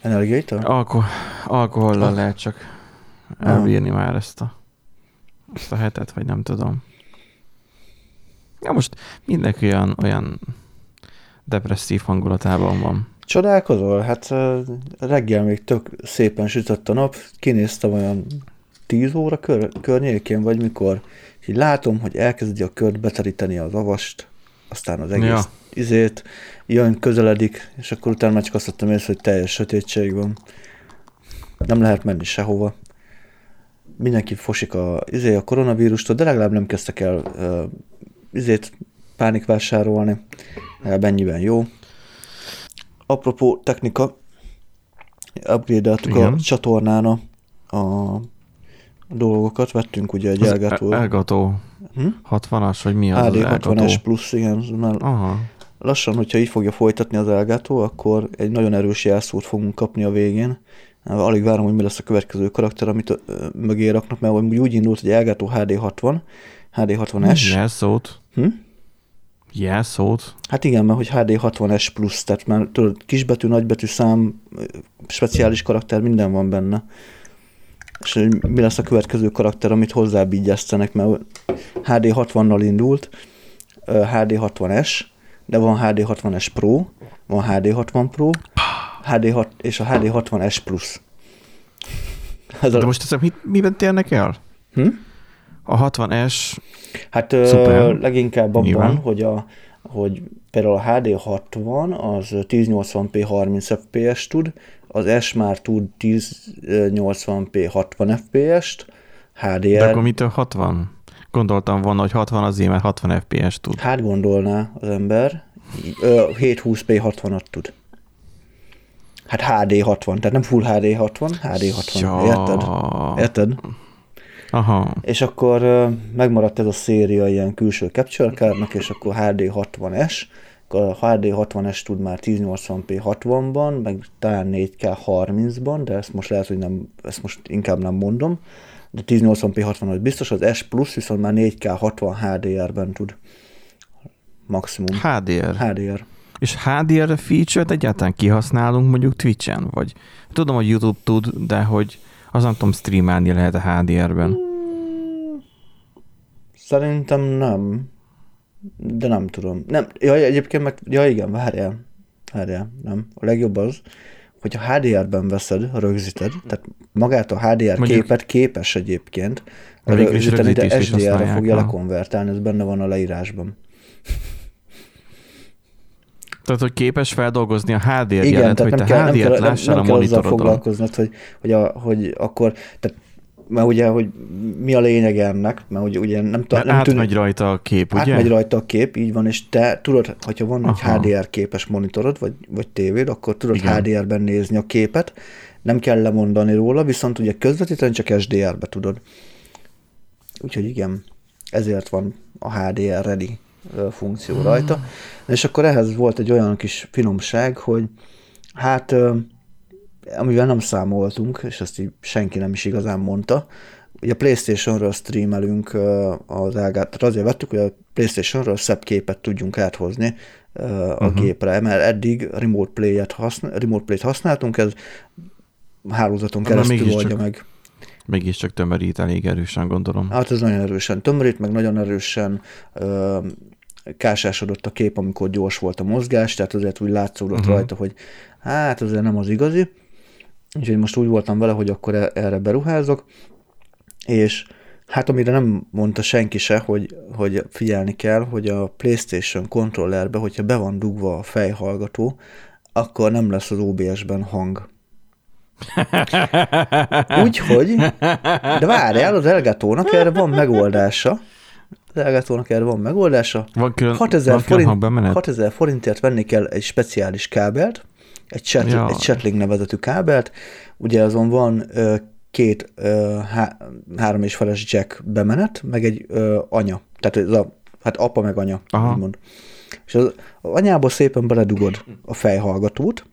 Energiaital? Alko- alkohollal Ah. lehet csak elbírni már ezt a, ezt a hetet, vagy nem tudom. Ja, most mindenki olyan, olyan depresszív hangulatában van. Csodálkozol? Hát reggel még tök szépen sütött a nap, kinéztem olyan 10 óra kör, környékén, vagy mikor, így látom, hogy elkezdi a kört beteríteni az avast, aztán az egész Ja. izét, jön, közeledik, és akkor utána már csak azt vettem észre, hogy teljes sötétség van. Nem lehet menni sehova. Mindenki fosik a, izé, a koronavírustól, de legalább nem kezdtek el uh, izét pánikvásárolni. Legalább ennyiben jó. Apropó technika, upgrade-eltük a csatornán a dolgokat, vettünk ugye egy Az elgátó, El- Elgató hm? 60-as, vagy mi az az HD Elgato? 60S plusz, igen, már Aha. lassan, hogyha így fogja folytatni az Elgato, akkor egy nagyon erős jelszót fogunk kapni a végén. Alig várom, hogy mi lesz a következő karakter, amit mögé raknak, mert úgy úgy indult, hogy Elgato HD 60, HD 60S. Jelszót. Hm? Jelszót. Hát igen, mert hogy HD 60S plusz, tehát már tudod, kisbetű, nagybetű szám, speciális karakter, minden van benne. És hogy mi lesz a következő karakter, amit hozzábígyeztenek, mert HD 60-nal indult, HD 60S, de van HD 60S Pro, van HD 60 Pro, HD 6, és a HD 60S plusz. Ez De a, most ezek mit, miben térnek el? hm? A 60S, Hát ö, leginkább abban, Nyilván. hogy, a, hogy például a HD 60 az 1080p 30 fps tud, az S már tud 1080p 60 fps-t, de akkor HDR, mitől 60? Gondoltam volna, hogy 60 azért, mert 60 FPS tud. hát gondolná az ember, így, ö, 720p 60-at tud. Hát HD 60, tehát nem Full HD 60, HD 60, Ja. érted? Érted? Aha. És akkor megmaradt ez a széria ilyen külső capture cardnak, és akkor HD 60S, akkor a HD 60S tud már 1080p 60-ban, meg talán 4K 30-ban, de ezt most lehet, hogy nem, ezt most inkább nem mondom, de 1080p 60 az biztos, az S Plus viszont már 4K 60 HDR-ben tud. Maximum. HDR. HDR. És HDR feature-t egyáltalán kihasználunk mondjuk Twitch-en? Vagy tudom, hogy YouTube tud, de hogy az nem tudom streamelni lehet a HDR-ben. Szerintem nem. De nem tudom. Nem, ja, egyébként meg, ja igen, várjál. Várjál, nem. A legjobb az, hogyha HDR-ben veszed, rögzíted, tehát magát a HDR Mondjuk- képet képes egyébként rögzíteni, de SDR-re fogja lekonvertálni, ez benne van a leírásban. Tehát, hogy képes feldolgozni a HDR Igen, jelet, hogy tehát te nem kell, nem HDR-t kell, nem, lássál nem a kell azzal monitorodon. foglalkoznod, hogy, hogy, a, hogy akkor, tehát mert ugye, hogy mi a lényeg ennek, mert ugye, ugye nem, ta, nem átmegy rajta a kép, ugye? Átmegy rajta a kép, így van, és te tudod, hogyha van egy Aha. HDR képes monitorod, vagy, vagy tévéd, akkor tudod Igen. HDR-ben nézni a képet, nem kell lemondani róla, viszont ugye közvetíteni csak SDR-be tudod. Úgyhogy igen, ezért van a HDR ready funkció rajta. És akkor ehhez volt egy olyan kis finomság, hogy hát amivel nem számoltunk, és ezt így senki nem is igazán mondta, ugye Playstation-ről streamelünk ö, az elgát, tehát azért vettük, hogy a Playstation-ről szebb képet tudjunk áthozni a uh-huh. gépre, mert eddig Remote Play-et használ, Remote Play-t használtunk, ez hálózaton Na, keresztül oldja meg. Mégiscsak tömörít elég erősen, gondolom. Hát ez nagyon erősen tömörít, meg nagyon erősen ö, kásásodott a kép, amikor gyors volt a mozgás, tehát azért úgy látszódott uh-huh. rajta, hogy hát azért nem az igazi. Úgyhogy most úgy voltam vele, hogy akkor e- erre beruházok, és hát amire nem mondta senki se, hogy, hogy figyelni kell, hogy a PlayStation kontrollerbe, hogyha be van dugva a fejhallgató, akkor nem lesz az OBS-ben hang. Úgyhogy, de várjál, az Elgatónak erre van megoldása. Az Elgatónak erre van megoldása. Van külön, 6000 van külön forint, hangbemenet? 6000 forintért venni kell egy speciális kábelt, egy, chat, Ja. egy Chatling nevezetű kábelt, ugye azon van ö, két ö, há, három és feles jack bemenet, meg egy ö, anya, tehát ez a, hát apa meg anya, Aha. úgymond. És az, az anyába szépen beledugod a fejhallgatót,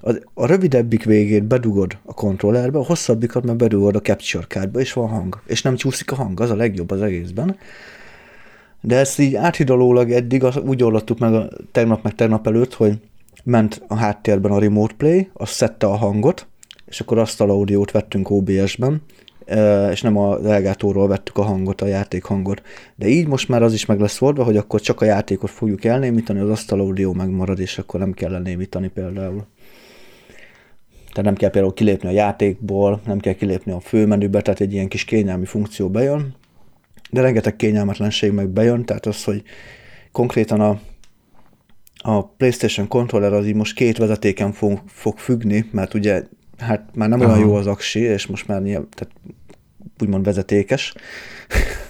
az, a rövidebbik végét bedugod a kontrollerbe, a hosszabbikat meg bedugod a capture cardba, és van hang. És nem csúszik a hang, az a legjobb az egészben. De ezt így áthidalólag eddig az, úgy oldottuk meg a, tegnap meg tegnap előtt, hogy ment a háttérben a Remote Play, az szedte a hangot, és akkor azt a audiót vettünk OBS-ben, és nem a elgátóról vettük a hangot, a játék hangot. De így most már az is meg lesz oldva, hogy akkor csak a játékot fogjuk elnémítani, az asztal audio megmarad, és akkor nem kell elnémítani például. Tehát nem kell például kilépni a játékból, nem kell kilépni a főmenübe, tehát egy ilyen kis kényelmi funkció bejön, de rengeteg kényelmetlenség meg bejön, tehát az, hogy konkrétan a, a PlayStation controller az így most két vezetéken fog, fog függni, mert ugye hát már nem Aha. olyan jó az aksi, és most már nyilv, tehát úgymond vezetékes.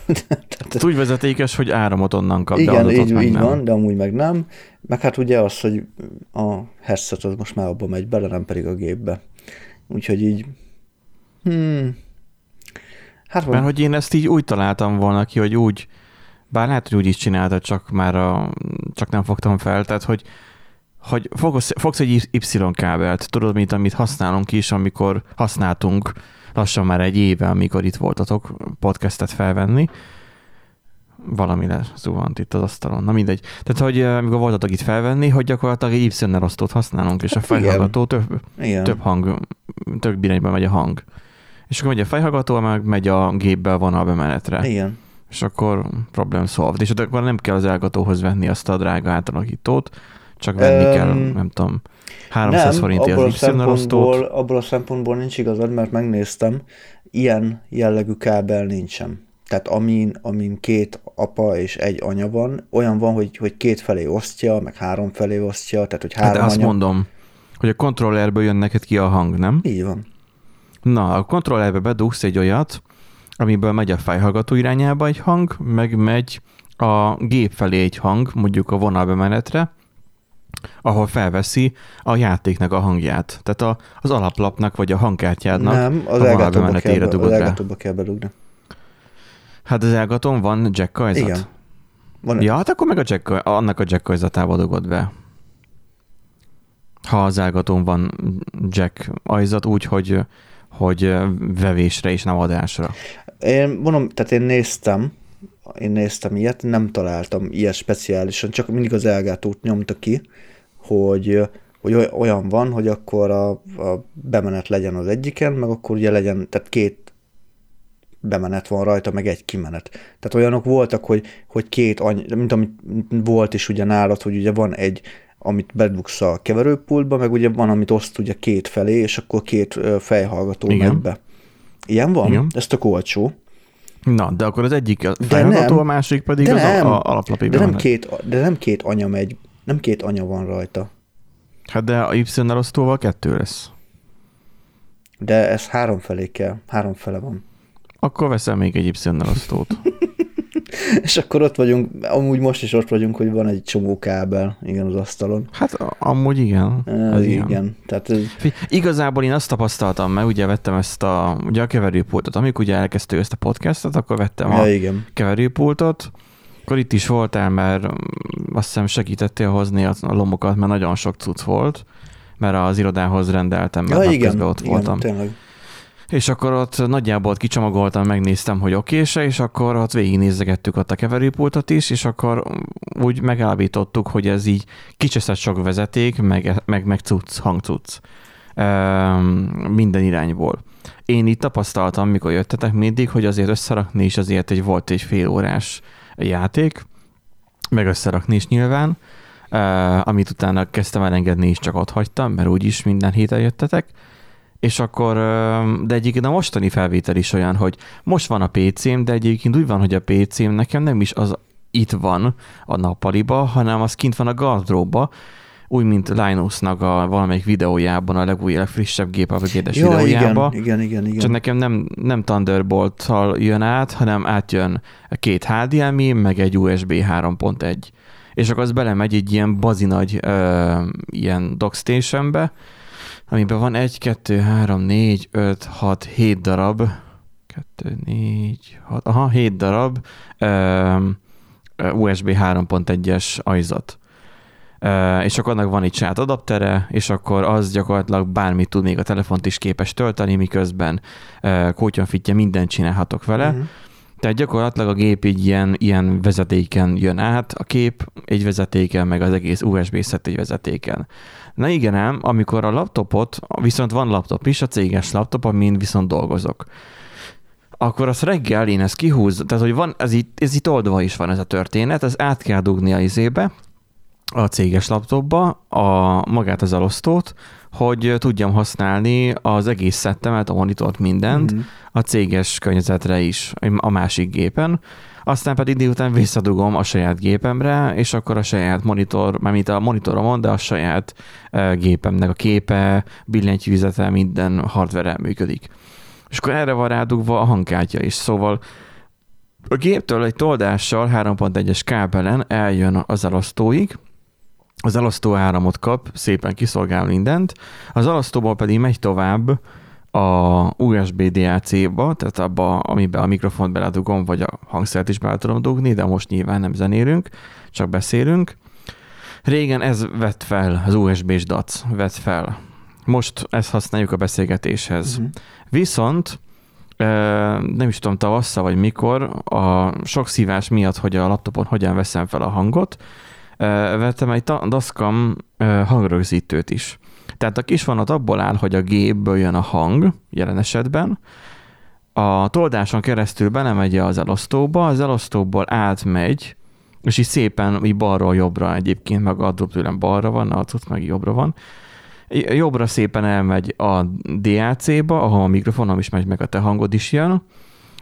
tehát, úgy vezetékes, hogy áramot onnan kap, igen, de így, így nem. van, de amúgy meg nem. Meg hát ugye az, hogy a headset az most már abba megy bele, nem pedig a gépbe. Úgyhogy így hmm, Hát, Mert hogy én ezt így úgy találtam volna ki, hogy úgy, bár lehet, hogy úgy is csináltad, csak már a, csak nem fogtam fel, tehát hogy, hogy fogsz, fogsz egy Y kábelt, tudod, mint amit használunk is, amikor használtunk lassan már egy éve, amikor itt voltatok podcastet felvenni, valami lezuhant itt az asztalon. Na mindegy. Tehát, hogy eh, amikor voltatok itt felvenni, hogy gyakorlatilag egy Y osztót használunk, és a hát fejhallgató több, több hang, több irányba megy a hang. És akkor megy a fejhallgató, meg megy a gépbe van a bemenetre. Igen. És akkor problem solved. És akkor nem kell az elgatóhoz venni azt a drága átalakítót, csak venni um, kell, nem tudom, 300 nem, forintért az y abból a szempontból nincs igazad, mert megnéztem, ilyen jellegű kábel nincsen. Tehát amin, amin két apa és egy anya van, olyan van, hogy, hogy két felé osztja, meg három felé osztja, tehát hogy hát három hát azt mondom, hogy a kontrollerből jön neked ki a hang, nem? Így van. Na, a kontrollerbe bedugsz egy olyat, amiből megy a fejhallgató irányába egy hang, meg megy a gép felé egy hang, mondjuk a vonalbemenetre, ahol felveszi a játéknak a hangját. Tehát a, az alaplapnak vagy a hangkártyádnak Nem, az a vonalbemenetére dugod az rá. kell bedugni. Hát az elgaton van jack kajzat? Igen. Van ja, hát akkor meg a jack, annak a jack kajzatába dugod be. Ha az elgatón van jack ajzat úgy, hogy hogy vevésre és nem adásra. Én mondom, tehát én néztem, én néztem ilyet, nem találtam ilyet speciálisan, csak mindig az elgátót nyomta ki, hogy, hogy olyan van, hogy akkor a, a bemenet legyen az egyiken, meg akkor ugye legyen, tehát két bemenet van rajta, meg egy kimenet. Tehát olyanok voltak, hogy, hogy két, any, mint amit volt is ugye nálad, hogy ugye van egy amit bedugsz a keverőpultba, meg ugye van, amit oszt ugye két felé, és akkor két fejhallgató Igen. megy be. Ilyen van? Igen. Ez tök olcsó. Na, de akkor az egyik a nem, a másik pedig de az nem, a, a alaplapi de nem, két, de nem két anya megy, nem két anya van rajta. Hát de a osztóval kettő lesz. De ez három felé kell, három fele van. Akkor veszel még egy osztót. és akkor ott vagyunk, amúgy most is ott vagyunk, hogy van egy csomó kábel, igen, az asztalon. Hát amúgy igen. Ez igen. igen. Tehát ez... Igazából én azt tapasztaltam, mert ugye vettem ezt a, ugye a keverőpultot, amikor ugye elkezdtük ezt a podcastot, akkor vettem ja, a igen. keverőpultot, akkor itt is voltál, mert azt hiszem segítettél hozni a lomokat, mert nagyon sok cucc volt, mert az irodához rendeltem, mert ja, igen, ott igen, voltam. Tényleg. És akkor ott nagyjából ott kicsomagoltam, megnéztem, hogy okése, és akkor ott végignézegettük ott a keverőpultot is, és akkor úgy megállapítottuk, hogy ez így kicseszett sok vezeték, meg, meg, meg cucc, hangcucc. minden irányból. Én itt tapasztaltam, mikor jöttetek mindig, hogy azért összerakni is azért egy volt egy fél órás játék, meg összerakni is nyilván, amit utána kezdtem elengedni, és csak ott hagytam, mert úgyis minden héten jöttetek, és akkor, de egyébként a mostani felvétel is olyan, hogy most van a PC-m, de egyébként úgy van, hogy a PC-m nekem nem is az itt van a nappaliba, hanem az kint van a gardróba, úgy, mint Linusnak a valamelyik videójában, a legújabb, frissebb gép a ja, videójában. Igen, igen, igen, igen. Csak nekem nem, nem Thunderbolt-tal jön át, hanem átjön két HDMI, meg egy USB 3.1. És akkor az belemegy egy ilyen bazinagy ö, ilyen dockstation-be, amiben van 1, 2, 3, 4, 5, 6, 7 darab, 2, 4, 6, aha, 7 darab uh, USB 3.1-es ajzat. Uh, és akkor annak van egy saját adaptere, és akkor az gyakorlatilag bármit tud, még a telefont is képes tölteni, miközben uh, kótyonfitje mindent csinálhatok vele. Uh-huh Tehát gyakorlatilag a gép így ilyen, ilyen vezetéken jön át, a kép egy vezetéken, meg az egész USB szett egy vezetéken. Na igen ám, amikor a laptopot, viszont van laptop is, a céges laptop, amin viszont dolgozok akkor az reggel én ezt kihúz, tehát hogy van, ez itt, ez itt oldva is van ez a történet, ez át kell dugni a izébe, a céges laptopba, a, magát az elosztót, hogy tudjam használni az egész szettemet, a monitort, mindent, mm-hmm. a céges környezetre is, a másik gépen, aztán pedig délután visszadugom a saját gépemre, és akkor a saját monitor, mármint a monitoromon, de a saját uh, gépemnek a képe, billentyűzete, minden hardware működik. És akkor erre van rádugva a hangkártya is. Szóval a géptől egy toldással 3.1-es kábelen eljön az elosztóig, az elosztó áramot kap, szépen kiszolgál mindent, az elosztóból pedig megy tovább a USB DAC-ba, tehát abba, amiben a mikrofont beledugom, vagy a hangszert is bele tudom dugni, de most nyilván nem zenélünk, csak beszélünk. Régen ez vett fel, az USB-s DAC vett fel. Most ezt használjuk a beszélgetéshez. Uh-huh. Viszont nem is tudom, tavasszal vagy mikor, a sok szívás miatt, hogy a laptopon hogyan veszem fel a hangot, vettem egy Dascam hangrögzítőt is. Tehát a kis vonat abból áll, hogy a gépből jön a hang, jelen esetben, a toldáson keresztül belemegy az elosztóba, az elosztóból átmegy, és így szépen így balról jobbra egyébként, meg a tőlem balra van, a meg jobbra van, Jobbra szépen elmegy a DAC-ba, ahol a mikrofonom is megy, meg a te hangod is jön.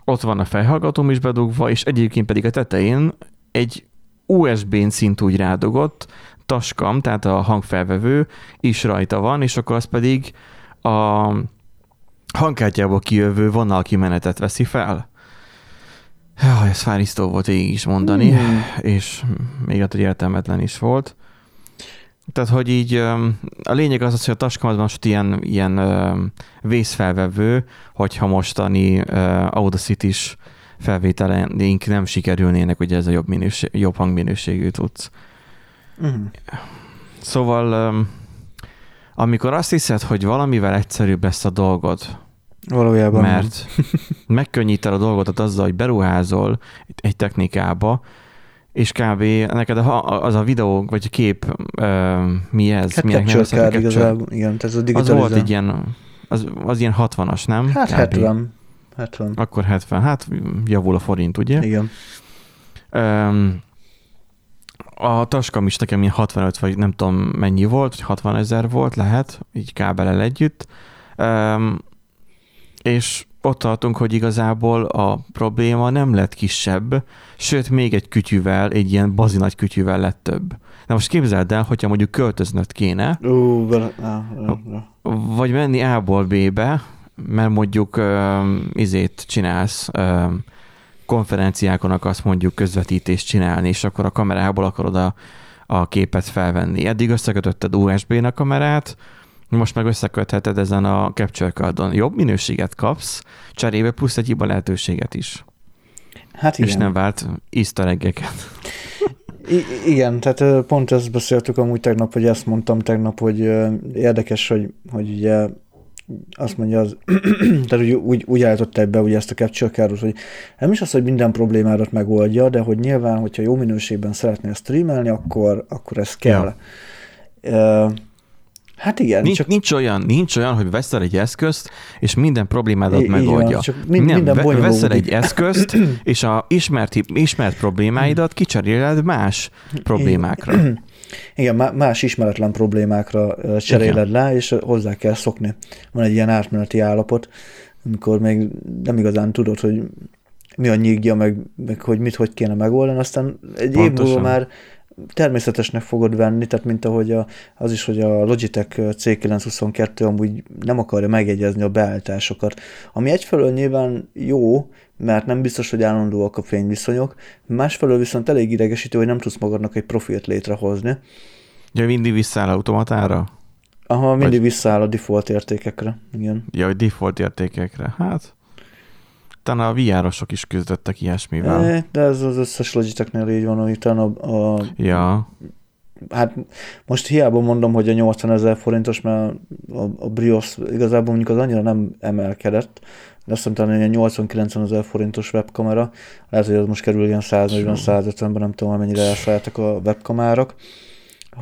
Ott van a fejhallgatóm is bedugva, és egyébként pedig a tetején egy USB-n szint úgy rádugott taskam, tehát a hangfelvevő is rajta van, és akkor az pedig a hangkártyából kijövő vonalkimenetet veszi fel. Ja, ez fárisztó volt így is mondani, mm. és még hát, hogy értelmetlen is volt. Tehát, hogy így a lényeg az az, hogy a taskám most ilyen, ilyen vészfelvevő, hogyha mostani Audacity-s felvételeink nem sikerülnének, ugye ez a jobb, minőség, jobb hangminőségű tudsz. Uh-huh. Szóval amikor azt hiszed, hogy valamivel egyszerűbb lesz a dolgod, Valójában mert megkönnyíted a dolgot azzal, hogy beruházol egy technikába, és kb. neked az a videó, vagy a kép, mi ez? Hát Milyen capture card igazából, igen, tehát az Az volt egy ilyen, az, az ilyen 60-as, nem? Hát kb. 70. 70. Akkor 70, hát javul a forint, ugye? Igen. Um, a taskam is nekem ilyen 65, vagy nem tudom mennyi volt, vagy 60 ezer volt, lehet, így kábelel együtt. Um, és ott tartunk, hogy igazából a probléma nem lett kisebb, sőt, még egy kütyűvel, egy ilyen bazi nagy kütyűvel lett több. Na most képzeld el, hogyha mondjuk költöznöd kéne, uh, vele, vagy menni A-ból B-be, mert mondjuk uh, izét csinálsz, uh, konferenciákon akarsz mondjuk közvetítést csinálni, és akkor a kamerából akarod a, a képet felvenni. Eddig összekötötted USB-n a kamerát, most meg összekötheted ezen a Capture Cardon. Jobb minőséget kapsz, cserébe plusz egy hiba lehetőséget is. Hát igen. És nem vált isztareggeket. I- igen, tehát pont ezt beszéltük amúgy tegnap, hogy ezt mondtam tegnap, hogy érdekes, hogy, hogy ugye azt mondja, az, tehát úgy, úgy, úgy állította be ugye ezt a capture cardot, hogy nem is az, hogy minden problémárat megoldja, de hogy nyilván, hogyha jó minőségben szeretnél streamelni, akkor, akkor ez kell. Ja. Hát igen. Nincs, csak... nincs, olyan, nincs olyan, hogy veszel egy eszközt, és minden problémádat I- megoldja. Van, csak mind, Nem, minden veszel egy eszközt, és a ismert, ismert problémáidat kicseréled más problémákra. Igen, más ismeretlen problémákra cseréled le, és hozzá kell szokni. Van egy ilyen átmeneti állapot, amikor még nem igazán tudod, hogy mi a nyígja, meg, meg hogy mit, hogy kéne megoldani, aztán egy Pontosan. év múlva már természetesnek fogod venni, tehát mint ahogy a, az is, hogy a Logitech C922 amúgy nem akarja megjegyezni a beállításokat, ami egyfelől nyilván jó, mert nem biztos, hogy állandóak a fényviszonyok, másfelől viszont elég idegesítő, hogy nem tudsz magadnak egy profilt létrehozni. Ja, mindig visszaáll automatára? Aha, mindig Vagy... visszaáll a default értékekre, igen. Ja, hogy default értékekre, hát talán a VR-osok is küzdöttek ilyesmivel. É, de ez az összes Logitechnél így van, hogy a, a ja. hát most hiába mondom, hogy a 80 ezer forintos, mert a, a Brios igazából mondjuk az annyira nem emelkedett, de azt mondtam, hogy 80-90 ezer forintos webkamera, lehet, hogy az most kerül ilyen 140-150-ben, nem tudom, mennyire elszálltak a webkamárak,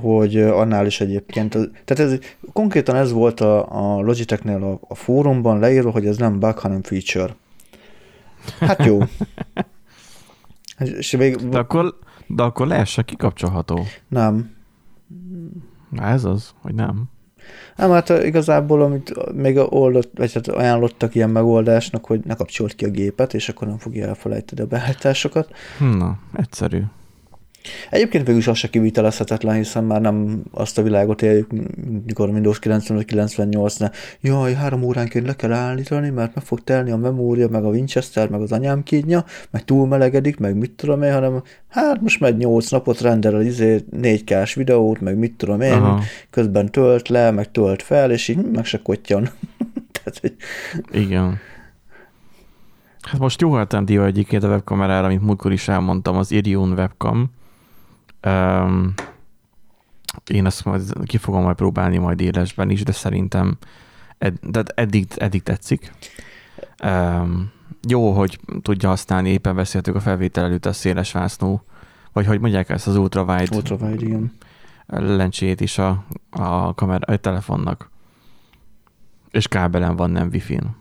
hogy annál is egyébként, tehát ez, konkrétan ez volt a, a Logitechnél a, a fórumban leírva, hogy ez nem bug, hanem feature. Hát jó. És még... de, akkor, de akkor leesse kikapcsolható. Nem. Na ez az, hogy nem. Nem, hát igazából, amit még oldott, vagy hát ajánlottak ilyen megoldásnak, hogy ne kapcsolt ki a gépet, és akkor nem fogja elfelejteni a beállításokat. Na, egyszerű. Egyébként végül is az se kivitelezhetetlen, hiszen már nem azt a világot éljük, mikor Windows 95-98 ne jaj, három óránként le kell állítani, mert meg fog telni a memória, meg a Winchester, meg az anyám kínja, meg túlmelegedik, meg mit tudom én, hanem hát most megy 8 napot rendelel izé 4K-s videót, meg mit tudom én, Aha. közben tölt le, meg tölt fel, és így meg se kottyan. Tehát, hogy... Igen. Hát most jó alternatíva egyébként a webkamerára, amit múltkor is elmondtam, az Irion webcam, Um, én ezt majd ki fogom majd próbálni majd élesben is, de szerintem ed, de eddig, eddig tetszik. Um, jó, hogy tudja használni, éppen beszéltük a felvétel előtt a széles vásznú, vagy hogy mondják ezt az ultrawide, ultrawide igen. lencsét is a, a, kamera, a telefonnak. És kábelen van, nem wifi-n.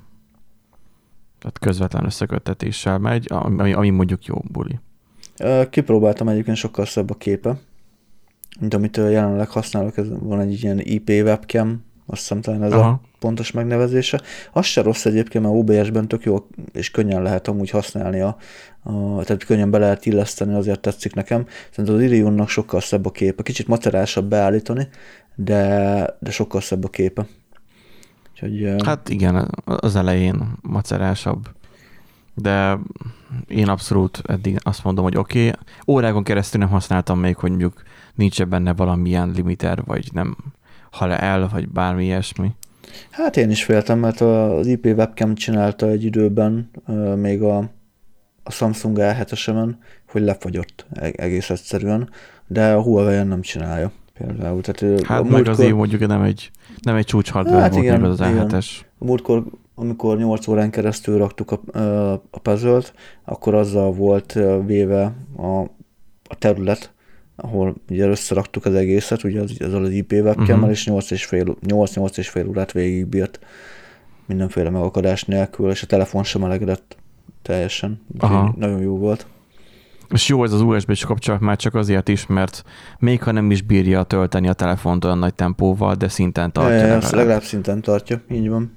Tehát közvetlen összeköttetéssel megy, ami, ami mondjuk jó buli. Kipróbáltam egyébként sokkal szebb a képe, mint amit jelenleg használok, ez van egy ilyen IP webcam, azt hiszem talán ez Aha. a pontos megnevezése. Az se rossz egyébként, mert OBS-ben tök jó, és könnyen lehet amúgy használni, a, a, tehát könnyen be lehet illeszteni, azért tetszik nekem. Szerintem az Irionnak sokkal szebb a képe, kicsit macerásabb beállítani, de, de sokkal szebb a képe. Úgyhogy, hát igen, az elején macerásabb de én abszolút eddig azt mondom, hogy oké, okay. órágon keresztül nem használtam még, hogy mondjuk nincs benne valamilyen limiter, vagy nem hal el, vagy bármi ilyesmi. Hát én is féltem, mert az IP webcam csinálta egy időben még a, a Samsung A7-esemen, hogy lefagyott e-, egész egyszerűen, de a Huawei nem csinálja például. Tehát hát meg múltkor... azért mondjuk nem egy, nem egy csúcs hardware hát volt igen, az A7-es. A múltkor amikor 8 órán keresztül raktuk a, a puzzle akkor azzal volt véve a, a terület, ahol ugye összeraktuk az egészet, ugye az, az az IP webcam uh-huh. és 8 és fél, 8-8 és fél órát végigbírt mindenféle megakadás nélkül, és a telefon sem melegedett teljesen. Aha. Nagyon jó volt. És jó ez az USB-s kapcsolat már csak azért is, mert még ha nem is bírja tölteni a telefont olyan nagy tempóval, de szinten tartja. Ja, legalább szinten tartja, így van.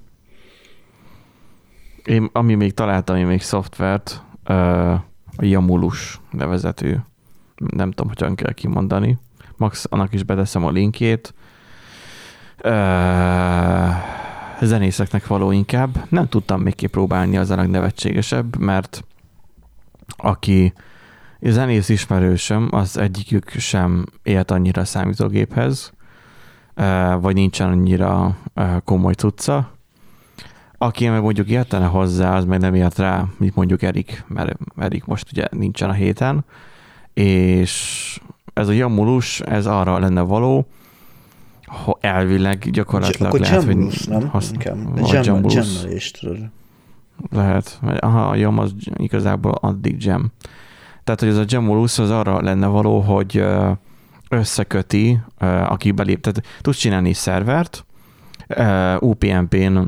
Én, ami még találtam, én még szoftvert, a Jamulus nevezetű, nem tudom, hogyan kell kimondani. Max, annak is beteszem a linkjét. Zenészeknek való inkább. Nem tudtam még kipróbálni az a nevetségesebb, mert aki zenész ismerősöm, az egyikük sem élt annyira számítógéphez, vagy nincsen annyira komoly cucca, aki meg mondjuk értene hozzá, az meg nem ért rá, mint mondjuk Erik, mert Erik most ugye nincsen a héten, és ez a Jamulus, ez arra lenne való, ha elvileg gyakorlatilag Akkor lehet, Jamulus, hogy nem? Hasz... Jamulus. tudod. Lehet. Aha, a Jam az igazából addig Jam. Tehát, hogy ez a Jamulus az arra lenne való, hogy összeköti, aki belép, tehát tudsz csinálni szervert, UPnP-n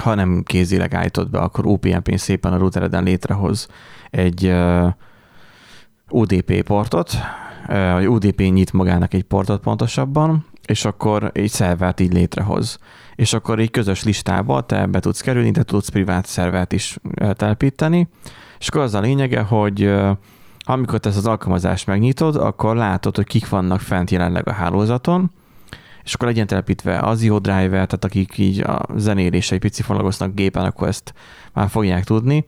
ha nem kézileg állítod be, akkor OPNP szépen a routereden létrehoz egy UDP portot, uh, UDP nyit magának egy portot pontosabban, és akkor egy szervert így létrehoz. És akkor egy közös listába te be tudsz kerülni, te tudsz privát szervert is telepíteni, és akkor az a lényege, hogy amikor te ezt az alkalmazást megnyitod, akkor látod, hogy kik vannak fent jelenleg a hálózaton, és akkor legyen telepítve az IO driver, tehát akik így a zenélésre egy pici falagoznak gépen, akkor ezt már fogják tudni.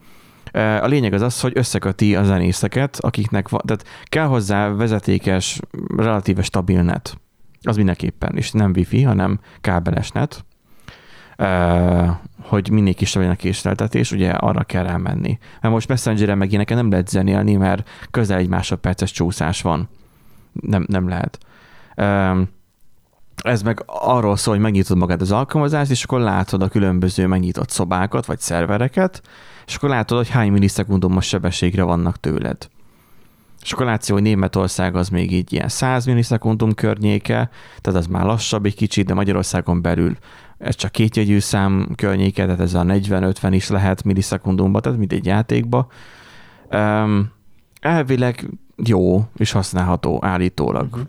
A lényeg az az, hogy összeköti a zenészeket, akiknek van, tehát kell hozzá vezetékes, relatíve stabil net. Az mindenképpen, és nem wifi, hanem kábeles net, hogy minél kisebb legyen a késleltetés, ugye arra kell elmenni. Mert most Messenger-en meg ilyeneken nem lehet zenélni, mert közel egy másodperces csúszás van nem, nem lehet. Ez meg arról szól, hogy megnyitod magad az alkalmazást, és akkor látod a különböző megnyitott szobákat, vagy szervereket, és akkor látod, hogy hány millisekundumos sebességre vannak tőled. És akkor látszik, hogy Németország az még így ilyen 100 millisekundum környéke, tehát az már lassabb egy kicsit, de Magyarországon belül ez csak kétjegyű szám környéke, tehát ez a 40-50 is lehet millisekundumba, tehát mint egy játékba. Um, elvileg jó és használható állítólag. Uh-huh.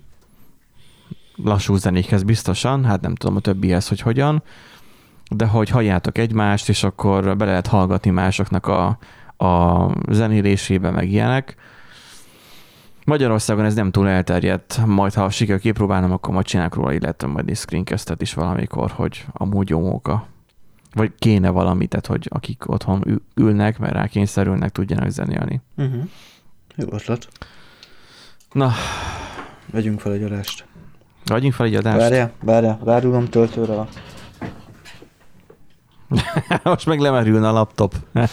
Lassú zenékhez biztosan, hát nem tudom a többihez, hogy hogyan, de hogy halljátok egymást, és akkor be lehet hallgatni másoknak a, a zenélésébe, meg ilyenek. Magyarországon ez nem túl elterjedt, majd ha sikerül kipróbálnom, akkor majd csinálok róla, illetve majd egy screencastet is valamikor, hogy amúgy jó móka. Vagy kéne valami, tehát hogy akik otthon ülnek, mert rá kényszerülnek, tudjanak zenélni. Uh-huh. Jó ötlet. Na. Vegyünk fel egy adást. Vegyünk fel egy adást. Várjál, várjál, rárulom töltőre. Most meg lemerülne a laptop.